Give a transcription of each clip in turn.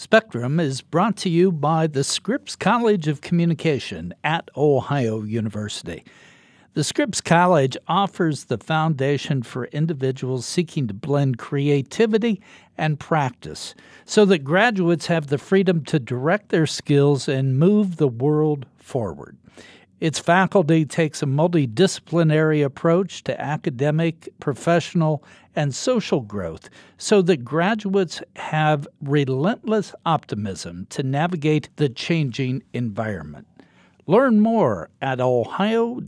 Spectrum is brought to you by the Scripps College of Communication at Ohio University. The Scripps College offers the foundation for individuals seeking to blend creativity and practice so that graduates have the freedom to direct their skills and move the world forward. Its faculty takes a multidisciplinary approach to academic, professional, and social growth so that graduates have relentless optimism to navigate the changing environment. Learn more at ohio.edu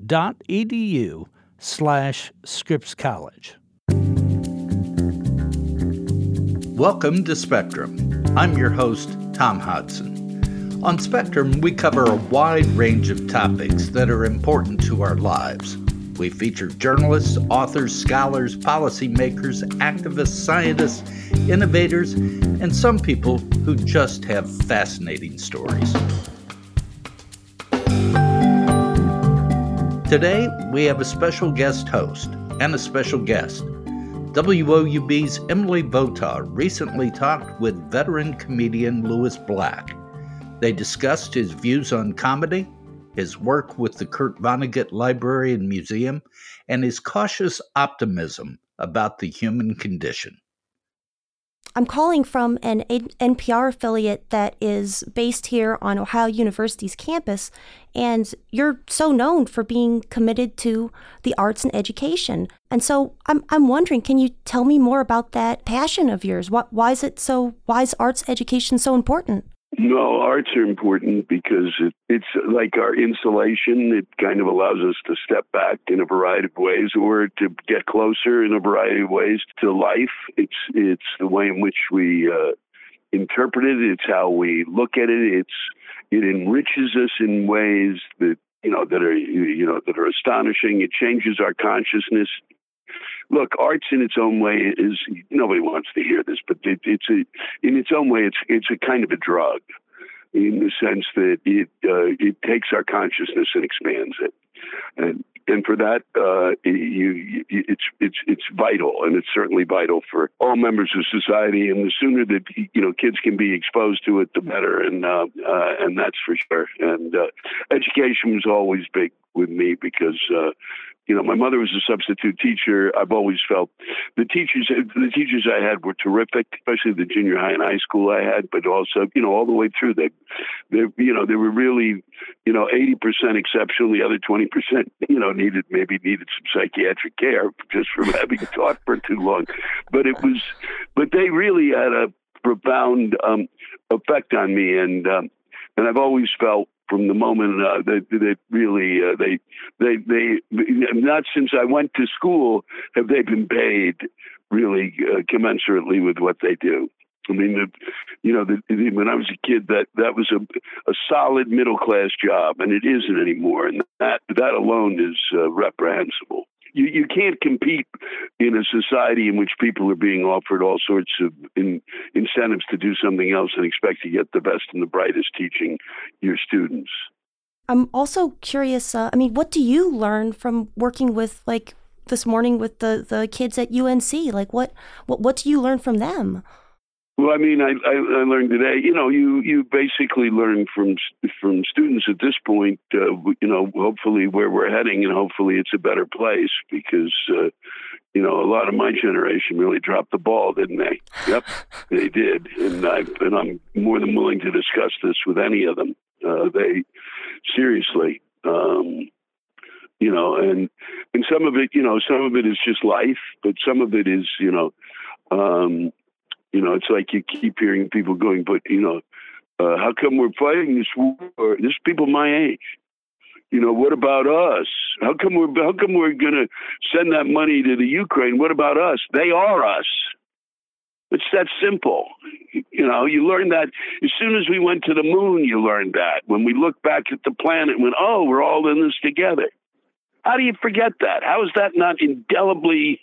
slash Scripps College. Welcome to Spectrum. I'm your host, Tom Hodson. On Spectrum, we cover a wide range of topics that are important to our lives. We feature journalists, authors, scholars, policymakers, activists, scientists, innovators, and some people who just have fascinating stories. Today, we have a special guest host and a special guest. WOUB's Emily Votaw recently talked with veteran comedian Lewis Black. They discussed his views on comedy, his work with the Kurt Vonnegut Library and Museum, and his cautious optimism about the human condition. I'm calling from an NPR affiliate that is based here on Ohio University's campus, and you're so known for being committed to the arts and education. And so I'm, I'm wondering, can you tell me more about that passion of yours? Why, why is it so, why is arts education so important? No, arts are important because it, it's like our insulation. It kind of allows us to step back in a variety of ways, or to get closer in a variety of ways to life. It's it's the way in which we uh, interpret it. It's how we look at it. It's it enriches us in ways that you know that are you know that are astonishing. It changes our consciousness look, arts in its own way is nobody wants to hear this, but it, it's a in its own way, it's it's a kind of a drug, in the sense that it uh, it takes our consciousness and expands it, and and for that, uh, you, you, it's it's it's vital, and it's certainly vital for all members of society. And the sooner that you know kids can be exposed to it, the better. And uh, uh, and that's for sure. And uh, education was always big with me because uh, you know, my mother was a substitute teacher. I've always felt the teachers, the teachers I had were terrific, especially the junior high and high school I had, but also, you know, all the way through. They, they, you know, they were really, you know, eighty percent exceptional. The other twenty percent, you know, needed maybe needed some psychiatric care just from having taught for too long. But it was, but they really had a profound um, effect on me, and um, and I've always felt from the moment uh, that, that really uh, they they they not since I went to school have they been paid really uh, commensurately with what they do. I mean, the, you know, the, the, when I was a kid, that that was a a solid middle class job, and it isn't anymore. And that that alone is uh, reprehensible you, you can't compete in a society in which people are being offered all sorts of in, incentives to do something else and expect to get the best and the brightest teaching your students. I'm also curious. Uh, I mean, what do you learn from working with like this morning with the the kids at UNC? Like, what what what do you learn from them? Well, I mean, I, I, I learned today. You know, you you basically learn from from students at this point. Uh, you know, hopefully where we're heading, and hopefully it's a better place because. Uh, you know, a lot of my generation really dropped the ball, didn't they? Yep, they did, and I and I'm more than willing to discuss this with any of them. Uh, they seriously, um, you know, and and some of it, you know, some of it is just life, but some of it is, you know, um, you know, it's like you keep hearing people going, but you know, uh, how come we're fighting this war? There's people my age. You know, what about us? How come we're how come we're gonna send that money to the Ukraine? What about us? They are us. It's that simple. You know, you learn that as soon as we went to the moon, you learned that. When we look back at the planet, went, oh, we're all in this together. How do you forget that? How is that not indelibly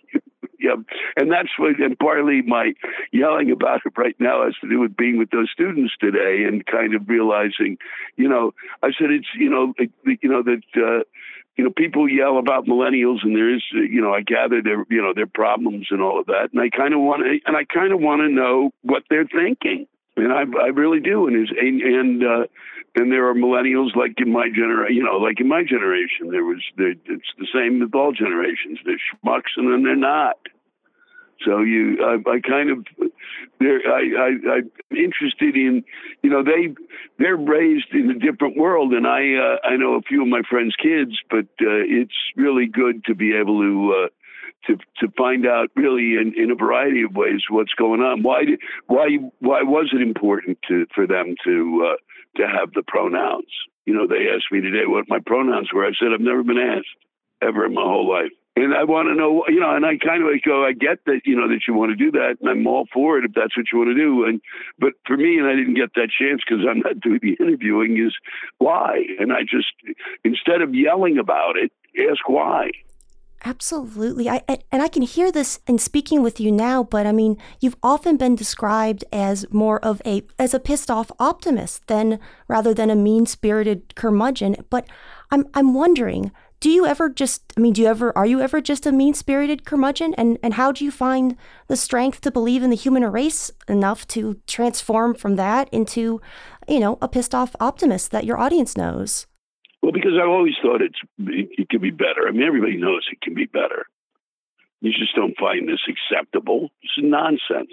yeah, and that's what, and partly my yelling about it right now has to do with being with those students today and kind of realizing, you know, I said it's, you know, you know that, uh, you know, people yell about millennials, and there is, you know, I gather their, you know, their problems and all of that, and I kind of want to, and I kind of want to know what they're thinking. and I, I really do. And is and and, uh, and there are millennials like in my generation, you know, like in my generation, there was there, it's the same with all generations. They're schmucks, and then they're not. So you, I, I kind of, they're, I, I, I'm interested in, you know, they, they're raised in a different world, and I, uh, I know a few of my friends' kids, but uh, it's really good to be able to. Uh, to to find out really in, in a variety of ways what's going on. Why did, why why was it important to for them to uh, to have the pronouns? You know, they asked me today what my pronouns were. I said I've never been asked ever in my whole life. And I want to know, you know, and I kind of go, I get that, you know, that you want to do that, and I'm all for it if that's what you want to do. And but for me, and I didn't get that chance because I'm not doing the interviewing. Is why? And I just instead of yelling about it, ask why. Absolutely. I and I can hear this in speaking with you now, but I mean, you've often been described as more of a as a pissed off optimist than rather than a mean-spirited curmudgeon, but I'm I'm wondering, do you ever just I mean, do you ever are you ever just a mean-spirited curmudgeon and and how do you find the strength to believe in the human race enough to transform from that into, you know, a pissed off optimist that your audience knows? Well, because I've always thought it's it could be better. I mean, everybody knows it can be better. You just don't find this acceptable. It's nonsense.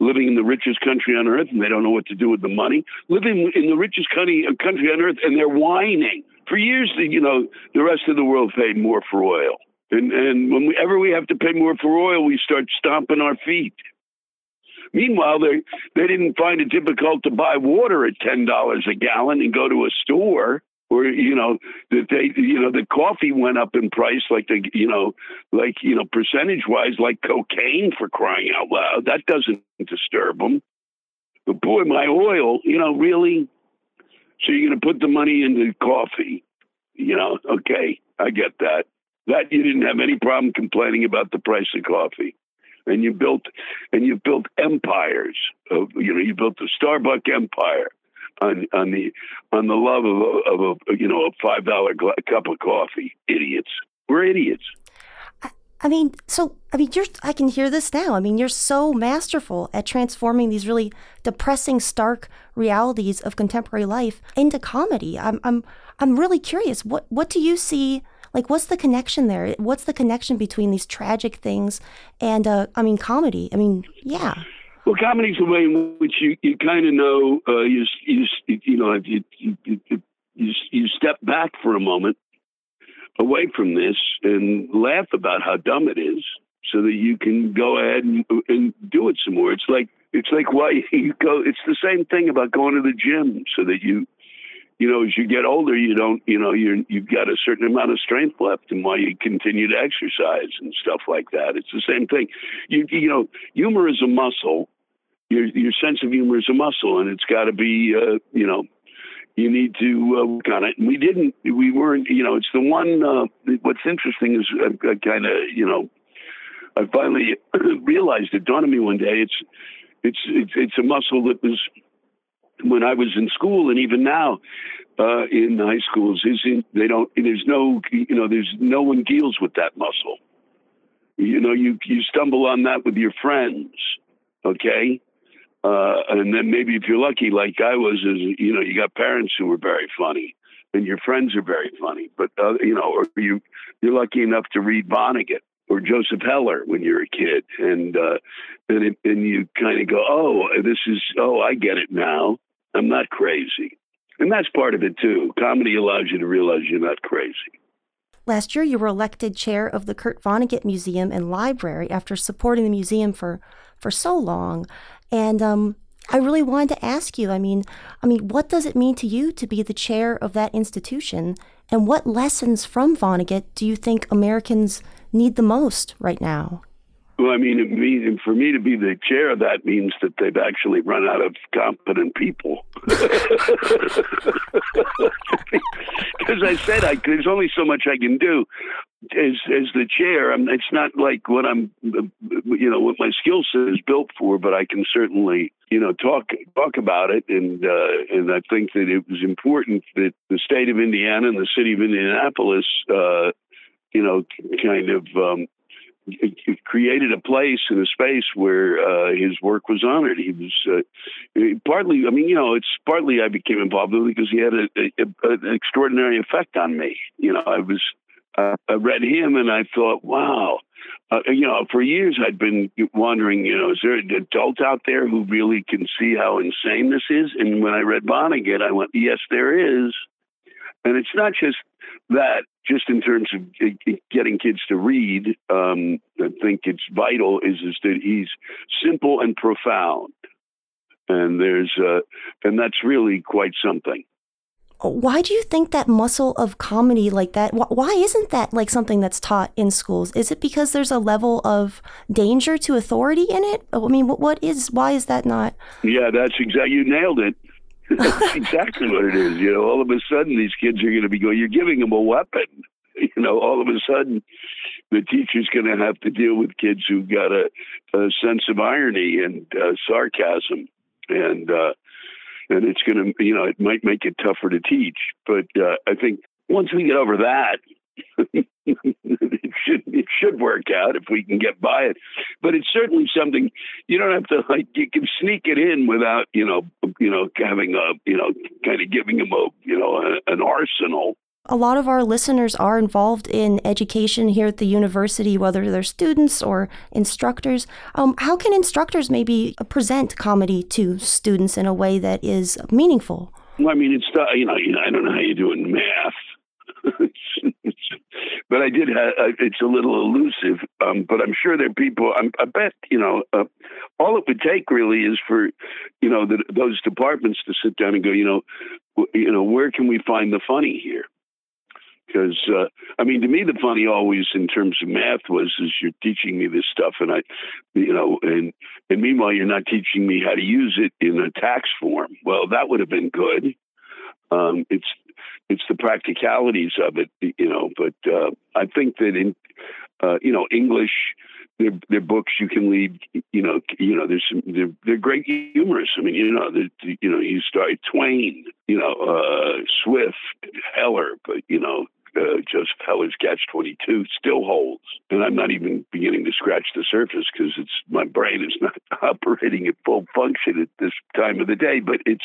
Living in the richest country on earth and they don't know what to do with the money. Living in the richest country uh, country on earth and they're whining. For years, you know, the rest of the world paid more for oil. And, and whenever we have to pay more for oil, we start stomping our feet. Meanwhile, they they didn't find it difficult to buy water at ten dollars a gallon and go to a store or you know that they you know the coffee went up in price like the you know like you know percentage wise like cocaine for crying out loud. That doesn't disturb them but boy my oil you know really? So you're going to put the money into coffee you know? Okay i get that. That you didn't have any problem complaining about the price of coffee. And you built and you built empires of you know you built the starbucks empire on on the on the love of a, of a you know a five dollar cup of coffee. Idiots. We're idiots. I mean, so I mean, you're. I can hear this now. I mean, you're so masterful at transforming these really depressing, stark realities of contemporary life into comedy. I'm, I'm, I'm really curious. What, what do you see? Like, what's the connection there? What's the connection between these tragic things and, uh, I mean, comedy? I mean, yeah. Well, comedy's a way in which you, you kind of know uh, you, you you know you, you you you step back for a moment away from this and laugh about how dumb it is, so that you can go ahead and, and do it some more. It's like it's like why you go. It's the same thing about going to the gym, so that you you know, as you get older, you don't, you know, you're, you've got a certain amount of strength left and why you continue to exercise and stuff like that. It's the same thing. You, you know, humor is a muscle your your sense of humor is a muscle, and it's got to be uh, you know you need to uh, work on it. And we didn't. We weren't. You know, it's the one. Uh, what's interesting is I, I kind of you know I finally realized it dawned on me one day. It's it's it's it's a muscle that was when I was in school, and even now. Uh, in high schools, is in, they don't. There's no, you know, there's no one deals with that muscle. You know, you you stumble on that with your friends, okay, uh, and then maybe if you're lucky, like I was, is you know, you got parents who were very funny, and your friends are very funny. But uh, you know, or you you're lucky enough to read Vonnegut or Joseph Heller when you're a kid, and uh, and it, and you kind of go, oh, this is oh, I get it now. I'm not crazy, and that's part of it too. Comedy allows you to realize you're not crazy. Last year, you were elected chair of the Kurt Vonnegut Museum and Library after supporting the museum for for so long. And um, I really wanted to ask you. I mean, I mean, what does it mean to you to be the chair of that institution? And what lessons from Vonnegut do you think Americans need the most right now? Well, I mean, for me to be the chair that means that they've actually run out of competent people. Because I said I, there's only so much I can do as as the chair. I'm, it's not like what I'm, you know, what my skill set is built for, but I can certainly, you know, talk talk about it. And uh, and I think that it was important that the state of Indiana and the city of Indianapolis, uh, you know, kind of. Um, created a place and a space where uh, his work was honored. He was uh, partly, I mean, you know, it's partly I became involved with because he had a, a, an extraordinary effect on me. You know, I was, uh, I read him and I thought, wow. Uh, you know, for years I'd been wondering, you know, is there an adult out there who really can see how insane this is? And when I read Vonnegut, I went, yes, there is. And it's not just that just in terms of getting kids to read, um, I think it's vital is is that he's simple and profound, and there's uh, and that's really quite something. Why do you think that muscle of comedy like that? Why isn't that like something that's taught in schools? Is it because there's a level of danger to authority in it? I mean, what is why is that not? Yeah, that's exactly you nailed it. That's exactly what it is. You know, all of a sudden these kids are going to be going. You're giving them a weapon. You know, all of a sudden the teacher's going to have to deal with kids who've got a, a sense of irony and uh, sarcasm, and uh, and it's going to, you know, it might make it tougher to teach. But uh, I think once we get over that, it should it should work out if we can get by it. But it's certainly something you don't have to like. You can sneak it in without you know you know having a you know kind of giving them a you know a, an arsenal. A lot of our listeners are involved in education here at the university, whether they're students or instructors. Um, how can instructors maybe present comedy to students in a way that is meaningful? Well, I mean, it's you know, you know I don't know how you do it in math but I did. Have, uh, it's a little elusive, um, but I'm sure there are people. I'm, i bet you know. Uh, all it would take really is for you know the, those departments to sit down and go. You know, w- you know where can we find the funny here? Because uh, I mean, to me, the funny always in terms of math was is you're teaching me this stuff, and I, you know, and and meanwhile you're not teaching me how to use it in a tax form. Well, that would have been good. Um, it's it's the practicalities of it, you know. But uh, I think that in uh, you know English, their their books you can read. You know, you know, there's some they're, they're great humorists. I mean, you know, you know, you start Twain, you know, uh, Swift, Heller, but you know, uh, Joseph Heller's Catch 22 still holds. I'm not even beginning to scratch the surface because it's my brain is not operating at full function at this time of the day. But it's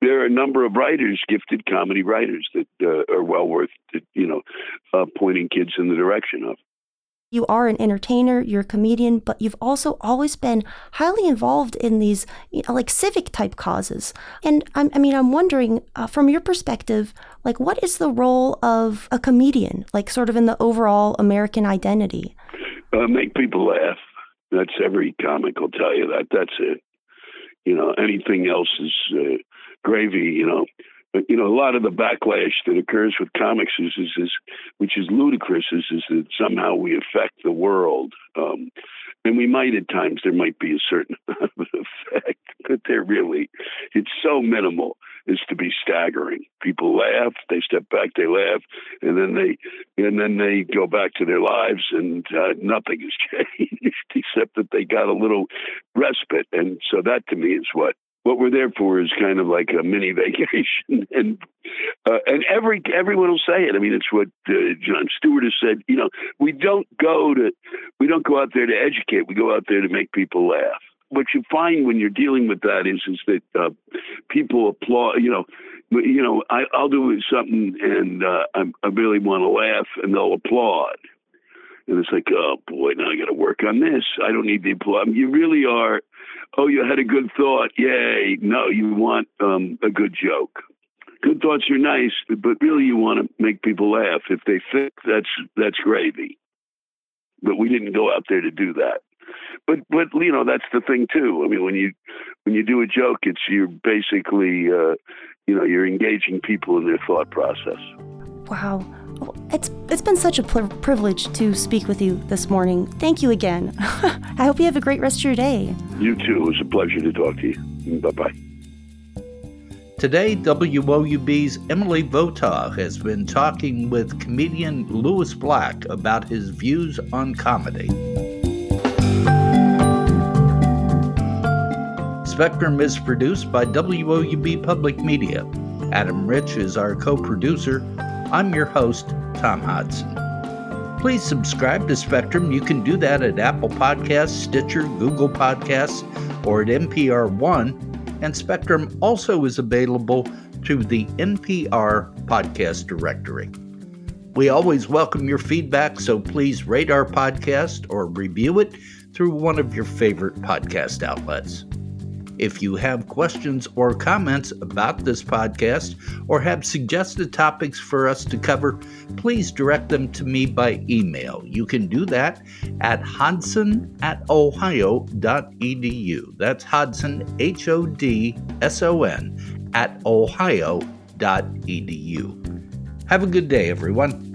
there are a number of writers, gifted comedy writers, that uh, are well worth you know uh, pointing kids in the direction of. You are an entertainer, you're a comedian, but you've also always been highly involved in these you know, like civic type causes. And I'm, i mean, I'm wondering uh, from your perspective, like what is the role of a comedian, like sort of in the overall American identity? Uh, make people laugh. That's every comic will tell you that. That's it. You know, anything else is uh, gravy. You know, you know, a lot of the backlash that occurs with comics is, is, is which is ludicrous, is, is that somehow we affect the world. Um, and we might at times, there might be a certain effect, but they're really, it's so minimal as to be staggering. People laugh, they step back, they laugh, and then they, and then they go back to their lives, and uh, nothing has changed except that they got a little respite. And so that to me is what what we're there for is kind of like a mini vacation, and uh, and every everyone will say it. I mean, it's what uh, Jon Stewart has said. You know, we don't go to we don't go out there to educate. We go out there to make people laugh. What you find when you're dealing with that is is that uh, people applaud. You know, you know, I, I'll do something and uh, I, I really want to laugh, and they'll applaud. And it's like, oh boy, now I got to work on this. I don't need the applause. I you really are oh, you had a good thought. Yay. No, you want um, a good joke. Good thoughts are nice, but really you want to make people laugh. If they think that's that's gravy. But we didn't go out there to do that. But but you know that's the thing too. I mean when you when you do a joke, it's you're basically uh, you know you're engaging people in their thought process. Wow. It's it's been such a pl- privilege to speak with you this morning. Thank you again. I hope you have a great rest of your day. You too. It was a pleasure to talk to you. Bye bye. Today, WOUB's Emily Votaw has been talking with comedian Lewis Black about his views on comedy. Spectrum is produced by WOUB Public Media. Adam Rich is our co producer. I'm your host, Tom Hodson. Please subscribe to Spectrum. You can do that at Apple Podcasts, Stitcher, Google Podcasts, or at NPR One. And Spectrum also is available through the NPR Podcast Directory. We always welcome your feedback, so please rate our podcast or review it through one of your favorite podcast outlets. If you have questions or comments about this podcast or have suggested topics for us to cover, please direct them to me by email. You can do that at hodson at ohio.edu. That's Hodson, H O D S O N, at ohio.edu. Have a good day, everyone.